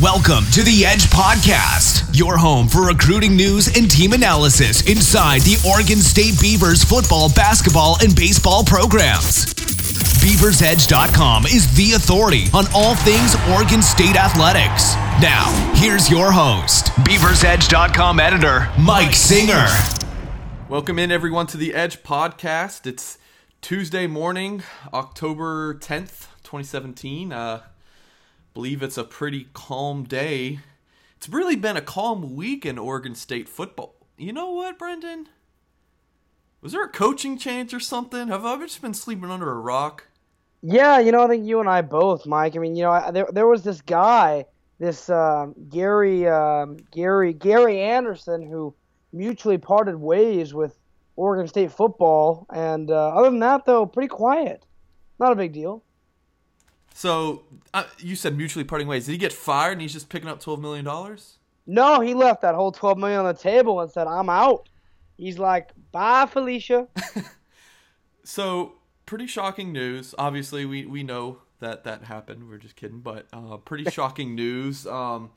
Welcome to the Edge Podcast, your home for recruiting news and team analysis inside the Oregon State Beavers football, basketball, and baseball programs. BeaversEdge.com is the authority on all things Oregon State athletics. Now, here's your host, BeaversEdge.com editor, Mike Singer. Welcome in, everyone, to the Edge Podcast. It's Tuesday morning, October 10th, 2017. Uh, believe it's a pretty calm day. It's really been a calm week in Oregon State football. You know what, Brendan? Was there a coaching change or something? Have I just been sleeping under a rock? Yeah, you know, I think you and I both, Mike. I mean, you know, I, there there was this guy, this um, Gary um, Gary Gary Andersen, who mutually parted ways with Oregon State football, and uh, other than that, though, pretty quiet. Not a big deal. So uh, you said mutually parting ways. Did he get fired and he's just picking up twelve million dollars? No, he left that whole twelve million on the table and said, "I'm out." He's like, "Bye, Felicia." so pretty shocking news. Obviously, we we know that that happened. We're just kidding, but uh, pretty shocking news. Um,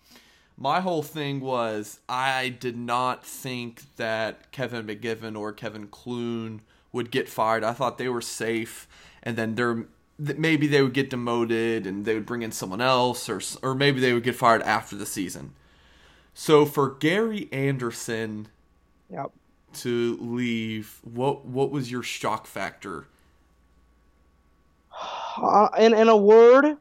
my whole thing was I did not think that Kevin McGiven or Kevin Clune would get fired. I thought they were safe, and then they're maybe they would get demoted and they would bring in someone else, or or maybe they would get fired after the season. So for Gary Andersen, yep. to leave, what what was your shock factor? Uh, in in a word,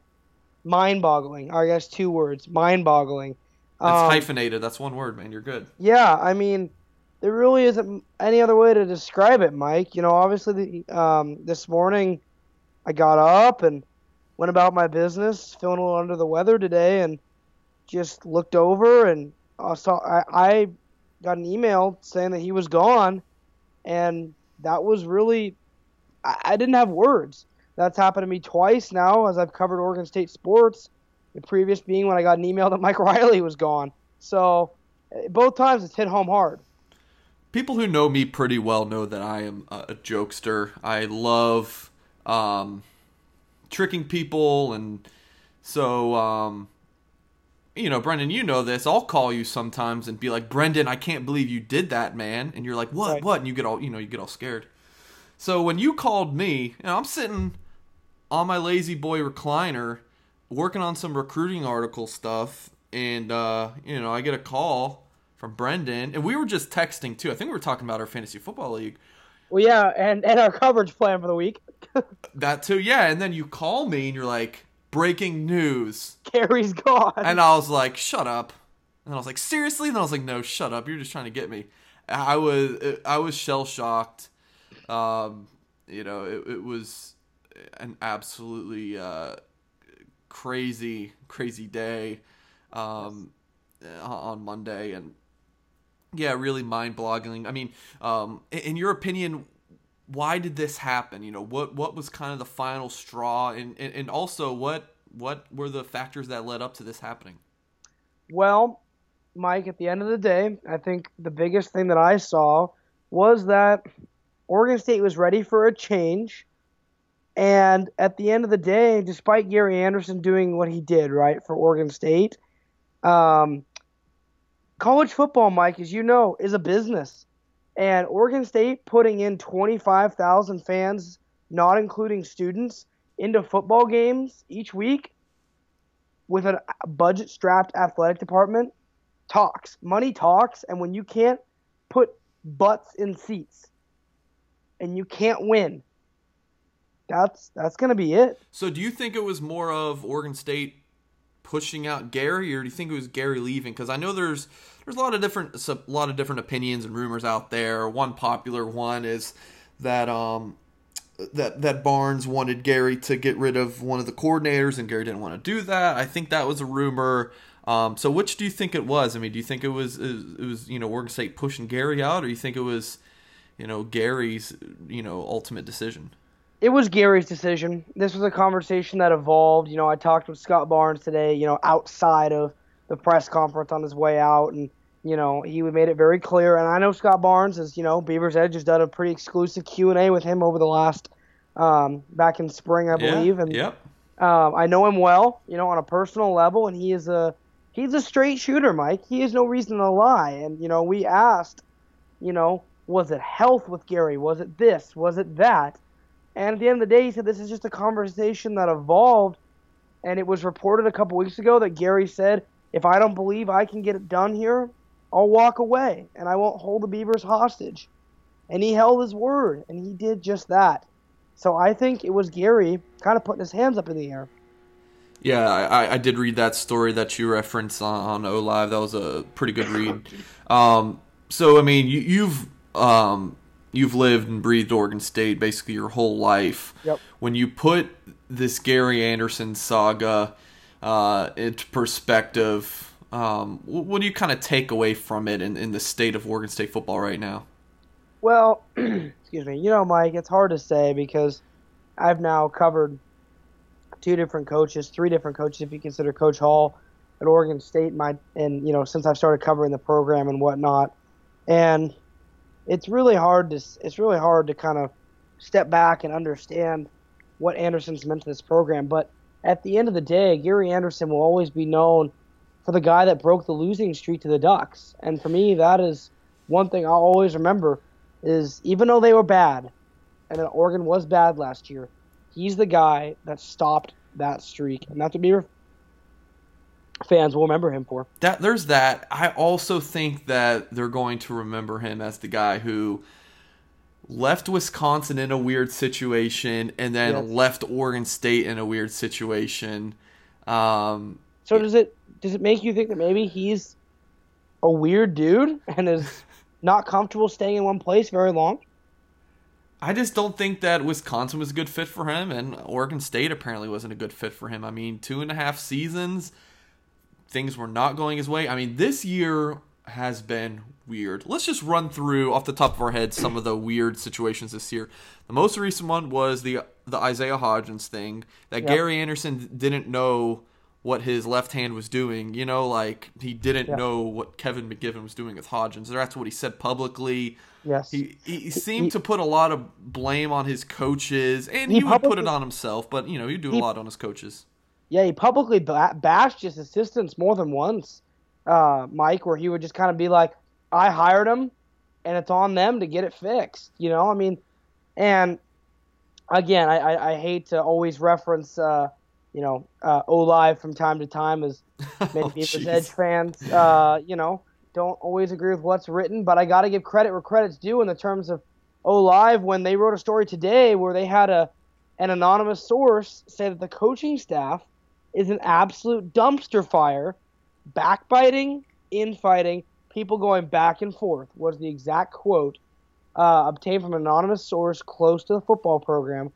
mind-boggling. I guess two words, mind-boggling. It's um, hyphenated. That's one word, man. You're good. Yeah, I mean, there really isn't any other way to describe it, Mike. You know, obviously, the, um, this morning I got up and went about my business, feeling a little under the weather today, and just looked over and I saw I, I got an email saying that he was gone, and that was really I, I didn't have words. That's happened to me twice now as I've covered Oregon State sports. The previous being when I got an email that Mike Riley was gone. So both times it's hit home hard. People who know me pretty well know that I am a jokester. I love um, tricking people, and so um, you know, Brendan, you know this. I'll call you sometimes and be like, Brendan, I can't believe you did that, man. And you're like, what, right. what? And you get all, you know, you get all scared. So when you called me, you know, I'm sitting on my lazy boy recliner, working on some recruiting article stuff, and uh, you know, I get a call from Brendan, and we were just texting too. I think we were talking about our fantasy football league. Well, yeah, and and our coverage plan for the week. That too, yeah. And then you call me and you're like, breaking news. Gary's gone. And I was like, shut up. And I was like, seriously? And I was like, no, shut up. You're just trying to get me. I was I was shell shocked. Um, you know, it, it was an absolutely uh, crazy, crazy day um, on Monday, and yeah, really mind-boggling. I mean, um, in your opinion, why did this happen? You know, what what was kind of the final straw, and and, and also what what were the factors that led up to this happening? Well, Mike, at the end of the day, I think the biggest thing that I saw was that Oregon State was ready for a change. And at the end of the day, despite Gary Andersen doing what he did, right, for Oregon State, um, college football, Mike, as you know, is a business. And Oregon State putting in 25,000 fans, not including students, into football games each week with a budget strapped athletic department talks. Money talks. And when you can't put butts in seats and you can't win, that's that's going to be it. So do you think it was more of Oregon State pushing out Gary, or do you think it was Gary leaving? Because I know there's there's a lot of different a lot of different opinions and rumors out there. One popular one is that um that that Barnes wanted Gary to get rid of one of the coordinators, and Gary didn't want to do that. I think that was a rumor. Um, so which do you think it was? I mean, do you think it was it was you know Oregon State pushing Gary out, or you think it was you know Gary's you know ultimate decision? It was Gary's decision. This was a conversation that evolved. You know, I talked with Scott Barnes today. You know, outside of the press conference on his way out, and you know he made it very clear. And I know Scott Barnes is you know Beaver's Edge has done a pretty exclusive Q and A with him over the last um, back in spring, I believe. Yeah, and yep. Um, I know him well, you know, on a personal level, and he is a he's a straight shooter, Mike. He has no reason to lie. And you know, we asked, you know, was it health with Gary? Was it this? Was it that? And at the end of the day, he said this is just a conversation that evolved. And it was reported a couple weeks ago that Gary said, if I don't believe I can get it done here, I'll walk away and I won't hold the Beavers hostage. And he held his word, and he did just that. So I think it was Gary kind of putting his hands up in the air. Yeah, I, I did read that story that you referenced on, on O Live. That was a pretty good read. Um, so I mean, you, you've um, you've lived and breathed Oregon State basically your whole life. Yep. When you put this Gary Andersen saga uh, into perspective, um, what do you kind of take away from it in, in the state of Oregon State football right now? Well, excuse me. You know, Mike, it's hard to say because I've now covered two different coaches, three different coaches if you consider Coach Hall at Oregon State. My and you know since I've started covering the program and whatnot, and it's really hard to it's really hard to kind of step back and understand what Andersen's meant to this program. But at the end of the day, Gary Andersen will always be known for the guy that broke the losing streak to the Ducks. And for me, that is one thing I'll always remember is even though they were bad, and Oregon was bad last year, he's the guy that stopped that streak, and that's what Beaver fans will remember him for. That there's that. I also think that they're going to remember him as the guy who left Wisconsin in a weird situation and then yes. left Oregon State in a weird situation. Um, so does it does it make you think that maybe he's a weird dude and is not comfortable staying in one place very long? I just don't think that Wisconsin was a good fit for him, and Oregon State apparently wasn't a good fit for him. I mean, two and a half seasons, things were not going his way. I mean, this year has been weird. Let's just run through off the top of our heads some of the weird situations this year. The most recent one was the the Isaiah Hodgins thing that yep. Gary Andersen didn't know what his left hand was doing. You know, like he didn't yeah. know what Kevin McGiven was doing with Hodgins. That's what he said publicly. Yes. He he seemed he, to put a lot of blame on his coaches, and he, he would put it on himself. But you know, he'd do he, a lot on his coaches. Yeah, he publicly bashed his assistants more than once, uh, Mike, where he would just kind of be like, "I hired him, and it's on them to get it fixed." You know, I mean, and again, I, I, I hate to always reference. Uh, you know, uh, O Live from time to time as many oh, Beavers Edge fans, uh, you know, don't always agree with what's written, but I got to give credit where credit's due in the terms of O Live when they wrote a story today where they had a an anonymous source say that the coaching staff is an absolute dumpster fire, backbiting, infighting, people going back and forth was the exact quote uh, obtained from an anonymous source close to the football program.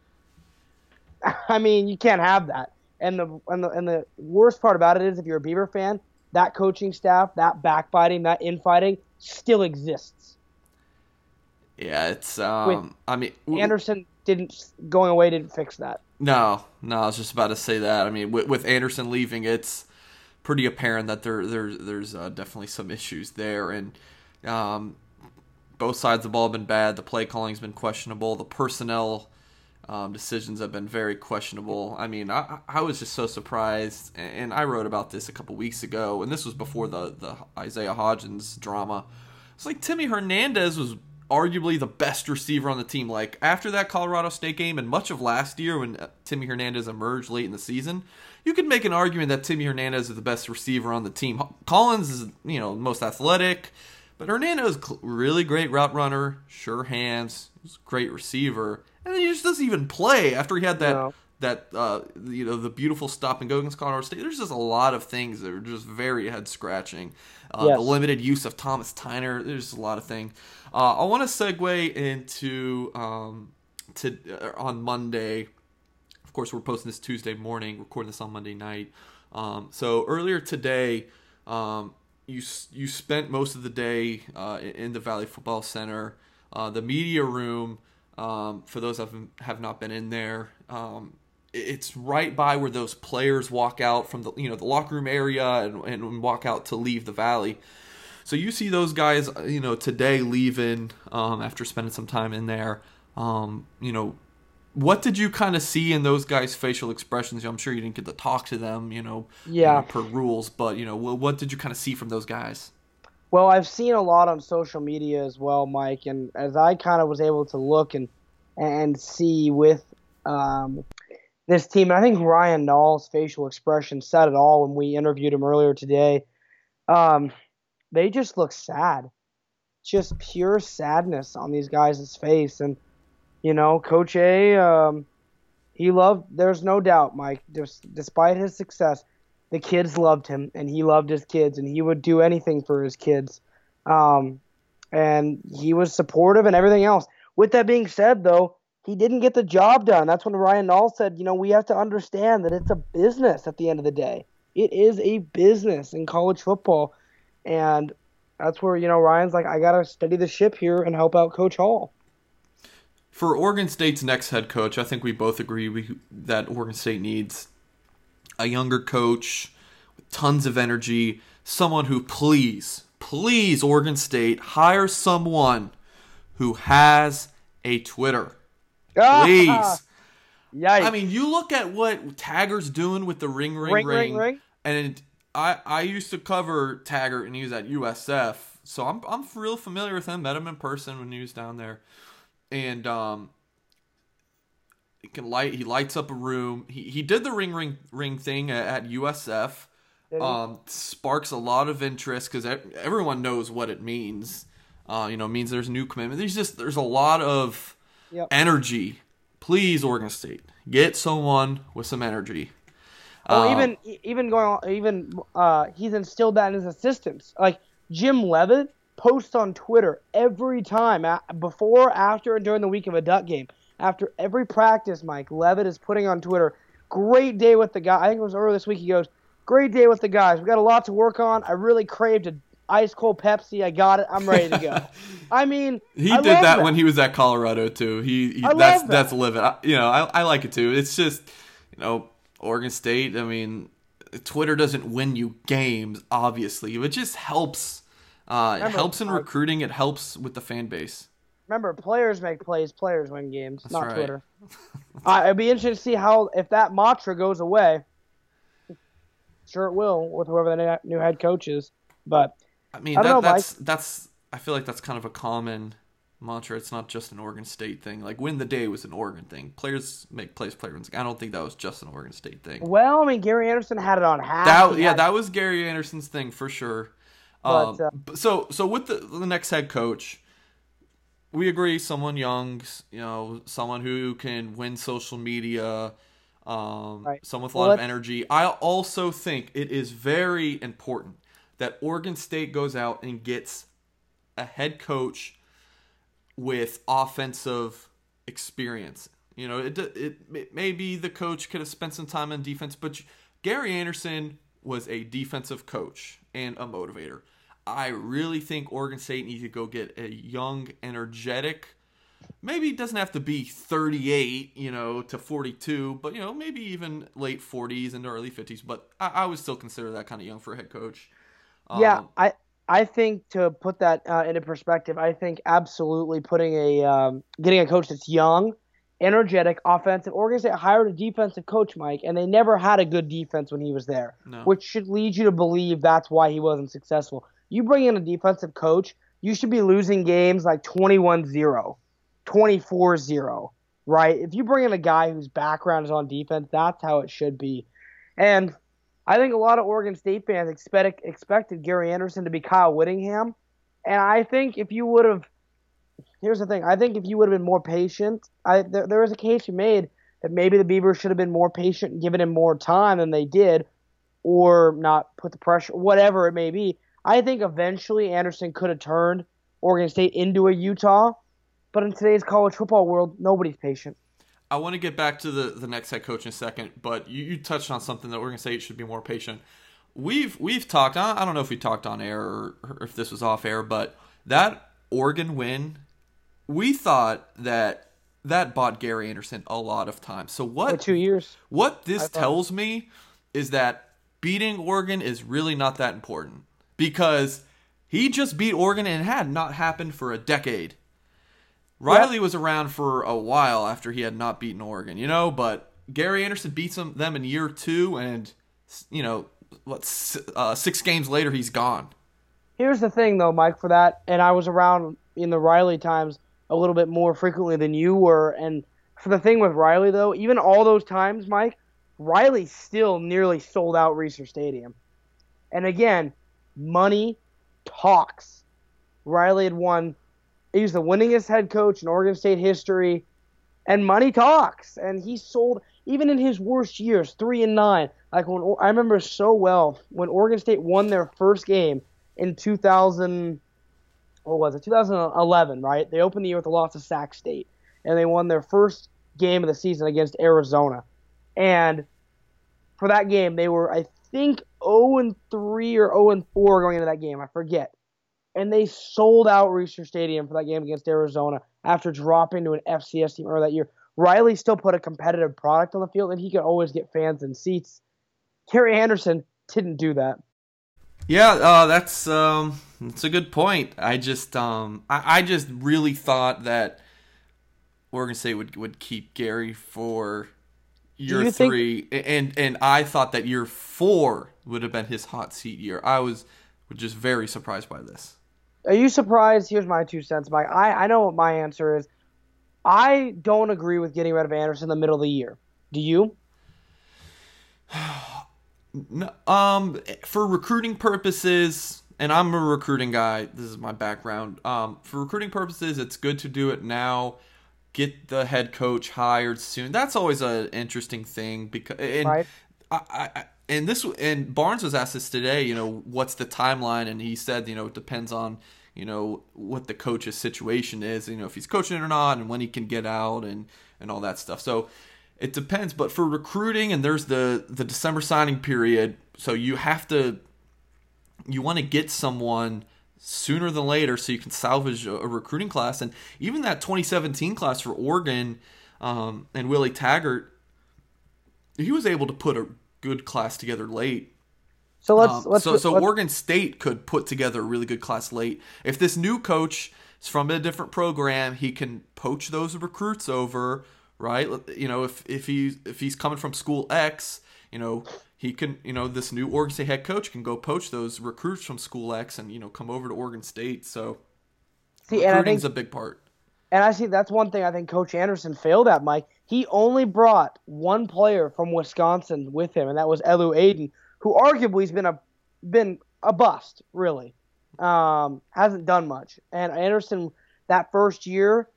I mean, you can't have that. And the and the and the worst part about it is, if you're a Beaver fan, that coaching staff, that backbiting, that infighting still exists. Yeah, it's um. I mean, Andersen didn't going away didn't fix that. No, no, I was just about to say that. I mean, with, with Andersen leaving, it's pretty apparent that there there's there's uh, definitely some issues there, and um, both sides of the ball have been bad. The play calling's been questionable. The personnel um, decisions have been very questionable. I mean, I, I was just so surprised, and I wrote about this a couple weeks ago, and this was before the, the Isaiah Hodgins drama. It's like Timmy Hernandez was arguably the best receiver on the team. Like, after that Colorado State game and much of last year when uh, Timmy Hernandez emerged late in the season, you could make an argument that Timmy Hernandez is the best receiver on the team. Collins is, you know, most athletic, but Hernandez really great route runner, sure hands, great receiver and he just doesn't even play after he had that no. That uh, you know the beautiful stop and go against Colorado State. There's just a lot of things that are just very head scratching. Uh, yes. The limited use of Thomas Tyner. There's a lot of things. Uh, I want to segue into um, to uh, on Monday. Of course, we're posting this Tuesday morning, recording this on Monday night. Um, so earlier today, um, you you spent most of the day uh, in the Valley Football Center. Uh, the media room um, for those of them have not been in there, um, it's right by where those players walk out from the you know the locker room area and, and walk out to leave the valley. So you see those guys, you know, today leaving um, after spending some time in there. Um, you know, what did you kind of see in those guys' facial expressions? I'm sure you didn't get to talk to them, you know, Yeah. per rules, but you know, what, what did you kind of see from those guys? Well, I've seen a lot on social media as well, Mike, and as I kind of was able to look and and see with um, this team, And I think Ryan Nall's facial expression said it all when we interviewed him earlier today. Um, they just look sad, just pure sadness on these guys' face, and you know, Coach A, um, he loved. There's no doubt, Mike, des- despite his success the kids loved him and he loved his kids and he would do anything for his kids um, and he was supportive and everything else with that being said though he didn't get the job done. That's when ryan nall said you know we have to understand that it's a business at the end of the day. It is a business in college football. And that's where you know ryan's like i gotta steady the ship here and help out coach hall. For Oregon State's next head coach, I think we both agree we, that Oregon State needs a younger coach with tons of energy, someone who please, please Oregon State hire someone who has a Twitter. Please. Yikes. I mean, you look at what Taggart's doing with the ring, ring, Ring, ring, ring, and I I used to cover Taggart and he was at USF, so I'm I'm real familiar with him. Met him in person when he was down there, and um, he can light he lights up a room. He he did the ring, ring, ring thing at, at USF. Um, sparks a lot of interest because everyone knows what it means. Uh, you know, it means there's new commitment. There's just there's a lot of Yep. energy. Please, Oregon State, get someone with some energy. Well, Um, even even going on, even uh, he's instilled that in his assistants. Like Jim Leavitt posts on Twitter every time, before, after, and during the week of a Duck game. After every practice, Mike Leavitt is putting on Twitter, "Great day with the guy." I think it was earlier this week. He goes, "Great day with the guys. We got a lot to work on. I really craved a ice cold Pepsi. I got it. I'm ready to go." I mean, He I did love that, when he was at Colorado too. He, he that's that. that's livid. I, you know, I, I like it too. It's just you know Oregon State. I mean, Twitter doesn't win you games, obviously. It just helps. Uh, it Remember, helps in uh, recruiting. It helps with the fan base. Remember, players make plays, players win games, not right. Twitter. uh, it'd be interesting to see how if that mantra goes away. Sure, it will with whoever the new head coach is. But I mean, I that, know, that's that's. I feel like that's kind of a common mantra. It's not just an Oregon State thing. Like win the day was an Oregon thing. Players make plays. Players. I don't think that was just an Oregon State thing. well, I mean, Gary Andersen had it on half. That yeah, had- that was Gary Andersen's thing for sure. But, Um, uh, so so with the the next head coach, we agree someone young, you know, someone who can win social media, um, Right. someone with a Well, lot of energy. I also think it is very important that Oregon State goes out and gets a head coach with offensive experience. You know, it, it it maybe the coach could have spent some time on defense, but Gary Andersen was a defensive coach and a motivator. I really think Oregon State needs to go get a young, energetic. Maybe it doesn't have to be 38, you know, to 42, but you know, maybe even late 40s into early 50s. But I, I would still consider that kind of young for a head coach. Yeah, Um, I I think to put that uh, into perspective, I think absolutely putting a um, getting a coach that's young, energetic, offensive. Oregon State hired a defensive coach, Mike, and they never had a good defense when he was there. No. which should lead you to believe that's why he wasn't successful. You bring in a defensive coach, you should be losing games like 21-0, 24-0, right? If you bring in a guy whose background is on defense, that's how it should be. And I think a lot of Oregon State fans expect, expected Gary Andersen to be Kyle Whittingham, and I think if you would have Here's the thing. I think if you would have been more patient, I there, there was a case you made that maybe the Beavers should have been more patient and given him more time than they did, or not put the pressure, whatever it may be. I think eventually Andersen could have turned Oregon State into a Utah, but in today's college football world, nobody's patient. I want to get back to the, the next head coach in a second, but you, you touched on something that Oregon State should be more patient. We've we've talked. I I don't know if we talked on air or, or if this was off air, but that Oregon win, we thought that that bought Gary Andersen a lot of time. So For what two years, what this tells me is that beating Oregon is really not that important because he just beat Oregon and it had not happened for a decade. Riley yep. was around for a while after he had not beaten Oregon, you know, but Gary Andersen beats them, them in year two, and, you know, what, uh, six games later, he's gone. Here's the thing, though, Mike, for that, and I was around in the Riley times a little bit more frequently than you were, and for the thing with Riley, though, even all those times, Mike, Riley still nearly sold out Reser Stadium. And again, money talks. Riley had won. He's the winningest head coach in Oregon State history, and money talks. And he sold even in his worst years, three and nine. Like when I remember so well when Oregon State won their first game in 2000. What was it? 2011, right? They opened the year with a loss to Sac State, and they won their first game of the season against Arizona. And for that game, they were I think 0 and 3 or 0 and 4 going into that game. I forget. And they sold out Reser Stadium for that game against Arizona after dropping to an FCS team earlier that year. Riley still put a competitive product on the field, and he could always get fans and seats. Gary Andersen didn't do that. Yeah, uh, that's um, that's a good point. I just um, I, I just really thought that Oregon State would would keep Gary for year three, think... and and I thought that year four would have been his hot seat year. I was just very surprised by this. Are you surprised? Here's my two cents, Mike. I, I know what my answer is. I don't agree with getting rid of Andersen in the middle of the year. Do you? no, um, for recruiting purposes, and I'm a recruiting guy. This is my background. Um, for recruiting purposes, it's good to do it now get the head coach hired soon. That's always an interesting thing because and right. I, I and this and Barnes was asked this today. You know, what's the timeline? And he said, you know, it depends on you know what the coach's situation is. You know, if he's coaching or not, and when he can get out, and and all that stuff. So it depends. But for recruiting, and there's the the December signing period, so you have to you want to get someone sooner than later so you can salvage a, a recruiting class. And even that 2017 class for Oregon um, and Willie Taggart, he was able to put a good class together late. So let's, um, let's so so let's, Oregon State could put together a really good class late. If this new coach is from a different program, he can poach those recruits over, right? You know, if if he if he's coming from school X, you know, he can, you know, this new Oregon State head coach can go poach those recruits from School X and you know come over to Oregon State. So see, recruiting's think, a big part. And I see that's one thing I think Coach Andersen failed at, Mike. He only brought one player from Wisconsin with him, and that was Elu Aydon, who arguably has been a been a bust, really. Um, hasn't done much. And Andersen that first year,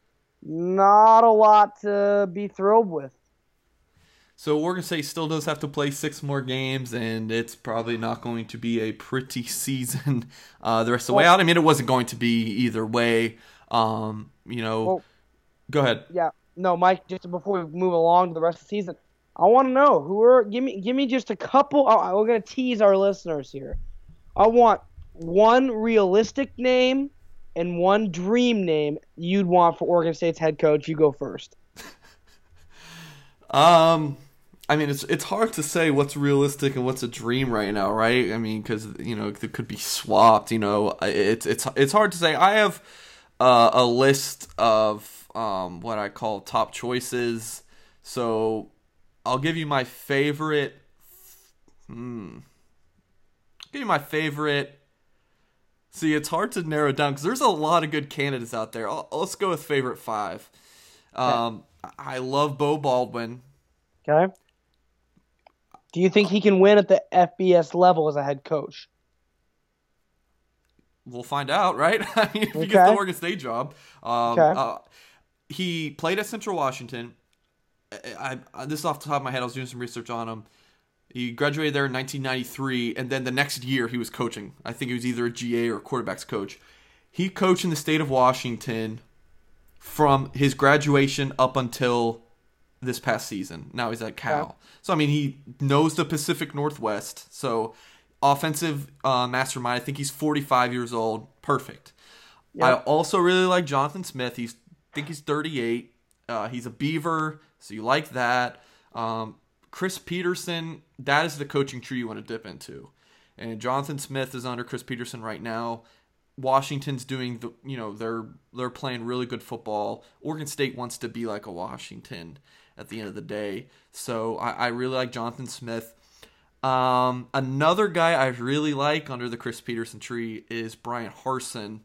not a lot to be thrilled with. So Oregon State still does have to play six more games, and it's probably not going to be a pretty season uh, the rest of the well, way out. I mean, it wasn't going to be either way. Um, you know, well, go ahead. Yeah, no, Mike. Just before we move along to the rest of the season, I want to know who are. Give me, give me just a couple. Oh, we're gonna tease our listeners here. I want one realistic name and one dream name you'd want for Oregon State's head coach. You go first. um. I mean, it's it's hard to say what's realistic and what's a dream right now, right? I mean, because you know it could be swapped. You know, it's it's it's hard to say. I have uh, a list of um, what I call top choices. So I'll give you my favorite. Hmm. give you my favorite. See, it's hard to narrow down because there's a lot of good candidates out there. I'll, let's go with favorite five. Um, okay. I love Beau Baldwin. Okay. Do you think he can win at the FBS level as a head coach? We'll find out, right? I mean, if okay. he gets the Oregon State job. Um, okay. Uh, he played at Central Washington. I, I, this is off the top of my head. I was doing some research on him. He graduated there in 1993, and then the next year he was coaching. I think he was either a GA or a quarterbacks coach. He coached in the state of Washington from his graduation up until this past season. Now he's at Cal. Yeah. So I mean, he knows the Pacific Northwest. So offensive uh, mastermind. I think he's 45 years old. Perfect. Yeah. I also really like Jonathan Smith. He's I think he's 38. Uh, he's a Beaver, so you like that. Um, Chris Petersen, that is the coaching tree you want to dip into. And Jonathan Smith is under Chris Petersen right now. Washington's doing the you know they're they're playing really good football. Oregon State wants to be like a Washington at the end of the day. So I, I really like Jonathan Smith. Um, another guy I really like under the Chris Petersen tree is Bryan Harsin,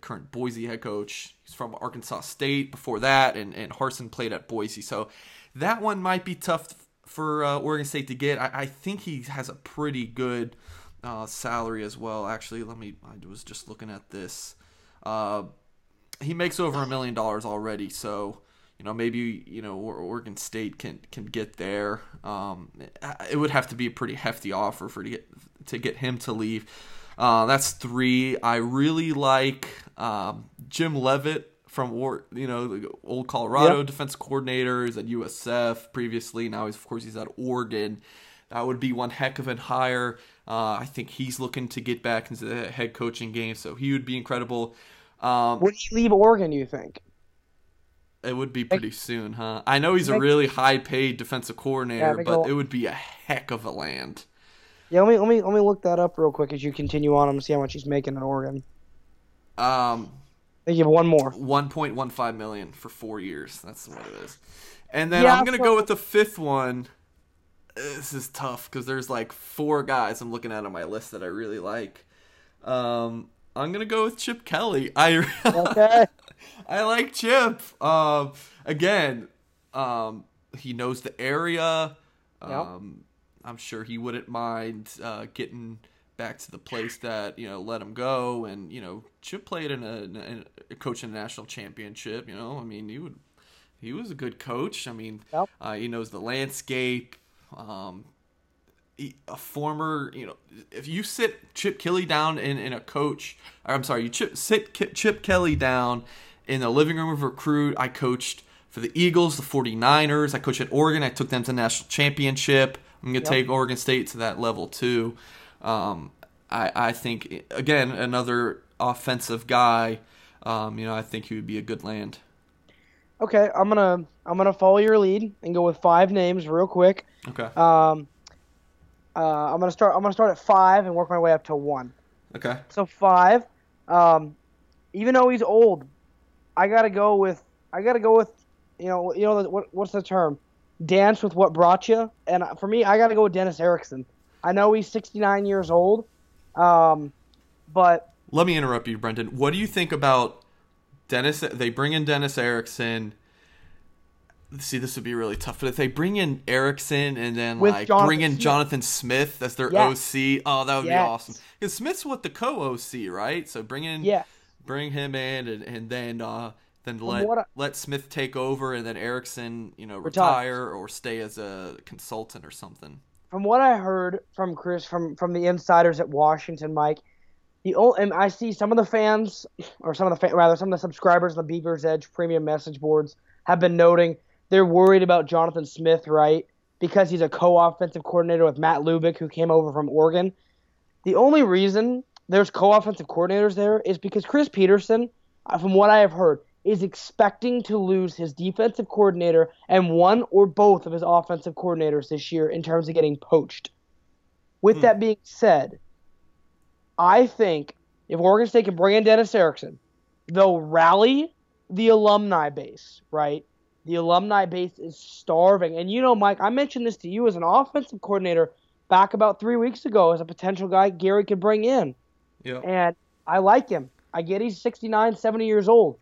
the current Boise head coach. He's from Arkansas State before that, and, and Harsin played at Boise. So that one might be tough for uh, Oregon State to get. I, I think he has a pretty good uh, salary as well. Actually, let me. I was just looking at this. Uh, he makes over a million dollars already, so you know maybe you know Oregon State can can get there. Um, it would have to be a pretty hefty offer for to get to get him to leave. Uh, that's three. I really like um, Jim Leavitt from you know old Colorado yep. defense coordinator. He's at USF previously. Now he's of course he's at Oregon. That would be one heck of a hire. Uh, I think he's looking to get back into the head coaching game, so he would be incredible. Um, would he leave Oregon? You think? It would be pretty soon, huh? I know he's a really high-paid defensive coordinator, yeah, but it would be a heck of a land. Yeah, let me let me let me look that up real quick as you continue on and see how much he's making in Oregon. Um, they give one more. One point one five million for four years. That's what it is. And then yeah, I'm gonna so- go with the fifth one this is tough because there's like four guys I'm looking at on my list that I really like. Um, I'm gonna go with Chip Kelly. I okay. I like Chip. Um, again, um, he knows the area. Um, yep. I'm sure he wouldn't mind uh, getting back to the place that you know let him go. And you know, Chip played in a, in a coach in a national championship. You know, I mean, he would. He was a good coach. I mean, yep. uh, he knows the landscape. Um, a former, you know, if you sit Chip Kelly down in, in a coach, I'm sorry, you chip, sit Chip Kelly down in the living room of a recruit. I coached for the Eagles, the 49ers. I coached at Oregon. I took them to the national championship. I'm going to yep. take Oregon State to that level too. Um, I, I think, again, another offensive guy. Um, you know, I think he would be a good land. Okay, I'm gonna I'm gonna follow your lead and go with five names real quick. Okay. Um, uh, I'm gonna start. I'm gonna start at five and work my way up to one. Okay. So five. Um, even though he's old, I gotta go with. I gotta go with. You know. You know what? What's the term? Dance with what brought you. And for me, I gotta go with Dennis Erickson. I know he's 69 years old, um, but. Let me interrupt you, Brendan. What do you think about Dennis? They bring in Dennis Erickson see this would be really tough but if they bring in erickson and then With like jonathan bring in smith. jonathan smith as their yes. oc oh that would yes. be awesome because smith's what the co-oc right so bring in yeah bring him in and, and then uh then let I, let smith take over and then erickson you know retire retires. or stay as a consultant or something from what i heard from chris from from the insiders at washington mike the only, and I see some of the fans, or some of the rather some of the subscribers on the Beavers Edge premium message boards have been noting they're worried about Jonathan Smith, right? Because he's a co-offensive coordinator with Matt Lubick, who came over from Oregon. The only reason there's co-offensive coordinators there is because Chris Petersen, uh, from what I have heard, is expecting to lose his defensive coordinator and one or both of his offensive coordinators this year in terms of getting poached. With hmm. that being said, I think if Oregon State can bring in Dennis Erickson, they'll rally the alumni base, right? The alumni base is starving. And you know, Mike, I mentioned this to you as an offensive coordinator back about three weeks ago as a potential guy Gary could bring in. Yeah. And I like him. I get he's 69, 70 years old.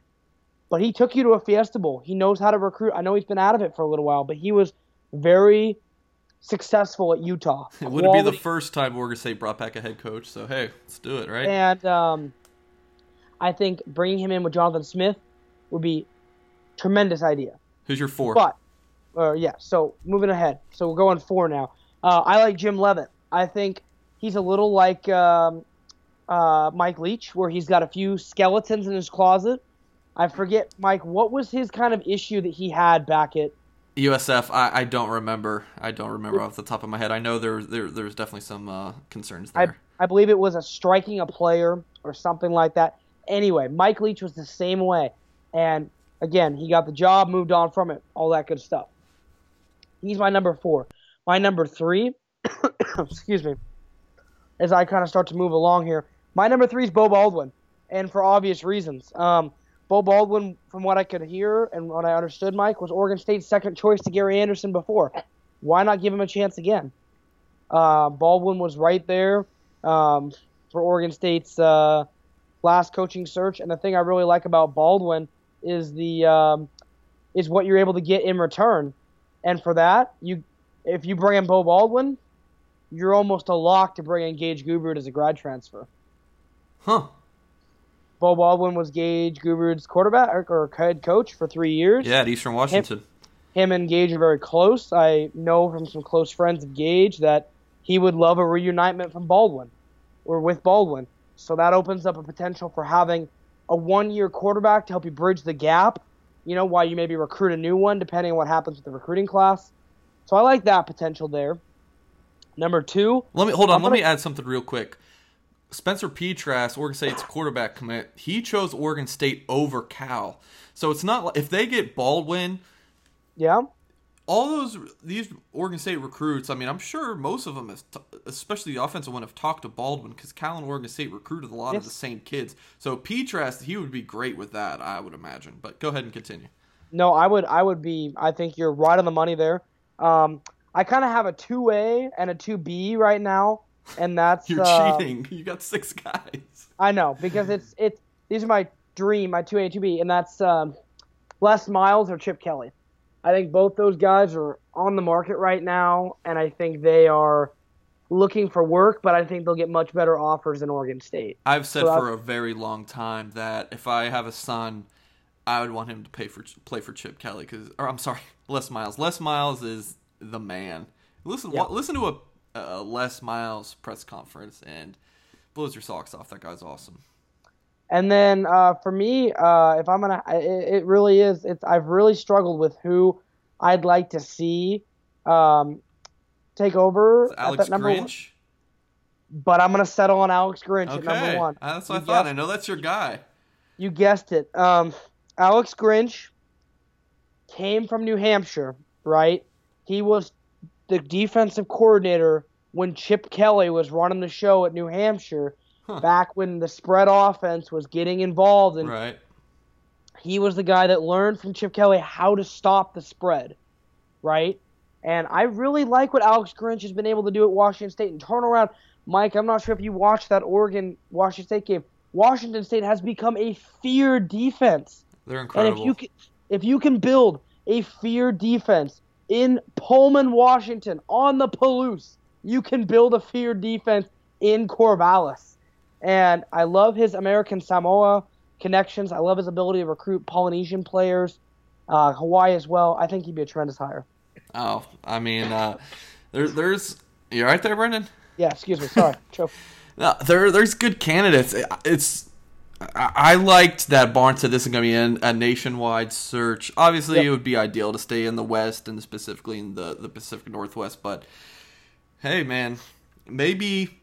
But he took you to a Fiesta Bowl. He knows how to recruit. I know he's been out of it for a little while, but he was very successful at Utah. It wouldn't be the first time Oregon State brought back a head coach, so hey, let's do it, right? And um, I think bringing him in with Jonathan Smith would be tremendous idea. Who's your four? But, uh, yeah. So moving ahead. So we're going four now. Uh, I like Jim Leavitt. I think he's a little like um, uh, Mike Leach, where he's got a few skeletons in his closet. I forget, Mike. What was his kind of issue that he had back at USF? I, I don't remember. I don't remember off the top of my head. I know there there there's definitely some uh, concerns there. I, I believe it was a striking a player or something like that. Anyway, Mike Leach was the same way, and Again, he got the job, moved on from it, all that good stuff. He's my number four. My number three, excuse me, as I kind of start to move along here, my number three is Beau Baldwin. and for obvious reasons. Um, Beau Baldwin, from what I could hear and what I understood, Mike, was Oregon State's second choice to Gary Andersen before. Why not give him a chance again? Uh, Baldwin was right there um, for Oregon State's uh, last coaching search, and the thing I really like about Baldwin is the um, is what you're able to get in return, and for that, you if you bring in Beau Baldwin, you're almost a lock to bring in Gage Gubrud as a grad transfer. Huh. Beau Baldwin was Gage Gubrud's quarterback or head coach for three years. Yeah, at Eastern Washington. Him, him and Gage are very close. I know from some close friends of Gage that he would love a reunitement from Baldwin or with Baldwin. So that opens up a potential for having a one year quarterback to help you bridge the gap, you know, while you maybe recruit a new one, depending on what happens with the recruiting class. So I like that potential there. Number two. Let me hold on. Gonna, let me add something real quick. Spencer Petras, Oregon State's quarterback commit, he chose Oregon State over Cal. So it's not like if they get Baldwin, yeah, all those these Oregon State recruits. I mean, I'm sure most of them, especially the offensive one, have talked to Baldwin because Cal and Oregon State recruited a lot yes. of the same kids. So Petras, he would be great with that, I would imagine. But go ahead and continue. No, I would, I would be. I think you're right on the money there. Um, I kind of have a two A and a two B right now and that's you're uh, cheating. You got six guys. I know because it's it's these are my dream, my two A two B, and that's um, Les Miles or Chip Kelly. I think both those guys are on the market right now, and I think they are looking for work, but I think they'll get much better offers in Oregon State. I've said so for a very long time that if I have a son, I would want him to pay for play for Chip Kelly because, or I'm sorry, Les Miles. Les Miles is the man. Listen, yep. listen to a uh, Les Miles press conference and blows your socks off. That guy's awesome. And then uh, for me, uh, if I'm gonna, it, it, really is. It's I've really struggled with who I'd like to see um, take over. Alex at that number Grinch. One. But I'm gonna settle on Alex Grinch okay. at number one. Uh, that's what you I thought. Guessed, I know that's your guy. You guessed it. Um, Alex Grinch came from New Hampshire, right? He was the defensive coordinator when Chip Kelly was running the show at New Hampshire huh. back when the spread offense was getting involved and right. he was the guy that learned from Chip Kelly how to stop the spread, right? And I really like what Alex Grinch has been able to do at Washington State and turn around. Mike, I'm not sure if you watched that Oregon Washington State game. Washington State has become a fear defense. They're incredible. And if you can, if you can build a fear defense in Pullman, Washington, on the Palouse, you can build a fear defense in Corvallis. And I love his American Samoa connections. I love his ability to recruit Polynesian players, uh, Hawaii as well. I think he'd be a tremendous hire. Oh, I mean, uh, there, there's You're right there, Brendan? Yeah, excuse me. Sorry. no, there, there's good candidates. It's I liked that Barnes said this is going to be a, nationwide search. Obviously, yep. it would be ideal to stay in the West and specifically in the, the Pacific Northwest. But hey, man, maybe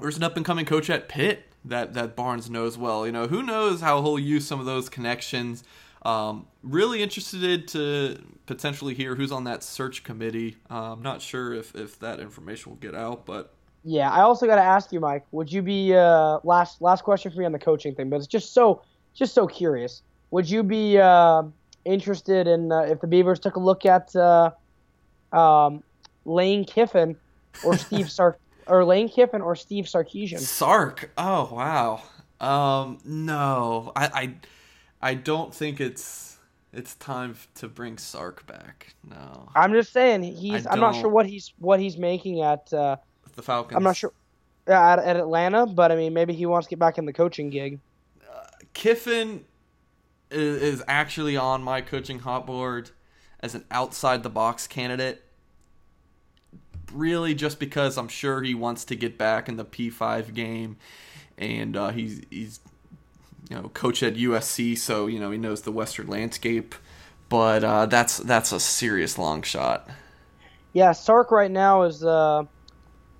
there's an up and coming coach at Pitt that, that Barnes knows well. You know, who knows how he'll use some of those connections. Um, really interested to potentially hear who's on that search committee. Uh, I'm not sure if, if that information will get out, but yeah, I also got to ask you, Mike. Would you be uh, last last question for me on the coaching thing? But it's just so just so curious. Would you be uh, interested in uh, if the Beavers took a look at uh, um, Lane Kiffin or Steve Sark or Lane Kiffin or Steve Sarkisian? Sark. Oh wow. Um, no, I, I I don't think it's it's time to bring Sark back. No. I'm just saying he's. I'm not sure what he's what he's making at. Uh, the Falcons. I'm not sure at, at Atlanta, but I mean, maybe he wants to get back in the coaching gig. Uh, Kiffin is, is actually on my coaching hot board as an outside the box candidate. Really, just because I'm sure he wants to get back in the P5 game, and uh, he's he's you know coach at USC, so you know he knows the Western landscape. But uh, that's that's a serious long shot. Yeah, Sark right now is uh,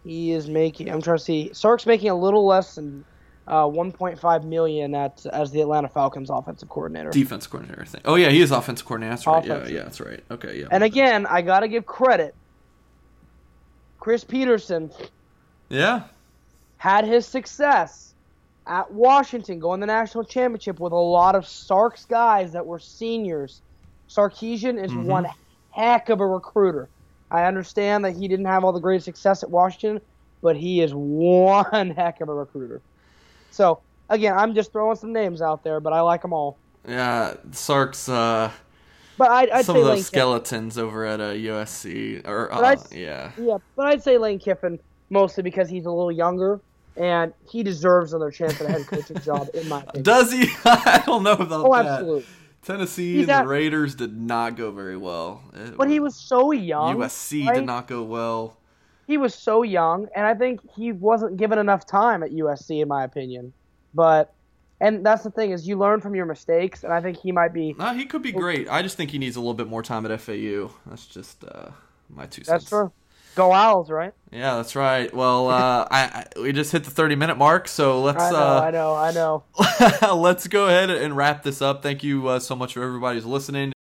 he is making. I'm trying to see. Sark's making a little less than uh, 1.5 million at as the Atlanta Falcons offensive coordinator. Defense coordinator, I think. Oh yeah, he is offensive coordinator. That's right. Offensive. Yeah, yeah, that's right. Okay, yeah. And again, I got to give credit. Chris Petersen. Yeah. Had his success at Washington, going the national championship with a lot of Sark's guys that were seniors. Sarkisian is one heck of a recruiter. I understand that he didn't have all the great success at Washington, but he is one heck of a recruiter. So again, I'm just throwing some names out there, but I like them all. Yeah, Sark's uh, But I'd, I'd some say of those Lane skeletons over at uh, USC or uh, yeah. Yeah, but I'd say Lane Kiffin mostly because he's a little younger and he deserves another chance at a head coaching job, in my opinion. Does he? I don't know about that. oh, that. absolutely. Tennessee and the Raiders did not go very well. It- But he was so young. USC right? did not go well. he was so young, and I think he wasn't given enough time at USC, in my opinion. But, and that's the thing is, you learn from your mistakes, and I think he might be. No, he could be great. I just think he needs a little bit more time at FAU. That's just uh, my two cents. That's true. Go Owls, right? Yeah, that's right. Well, uh, I, I we just hit the thirty minute mark, so let's I know, uh, I know, I know. let's go ahead and wrap this up. Thank you uh, so much for everybody who's listening.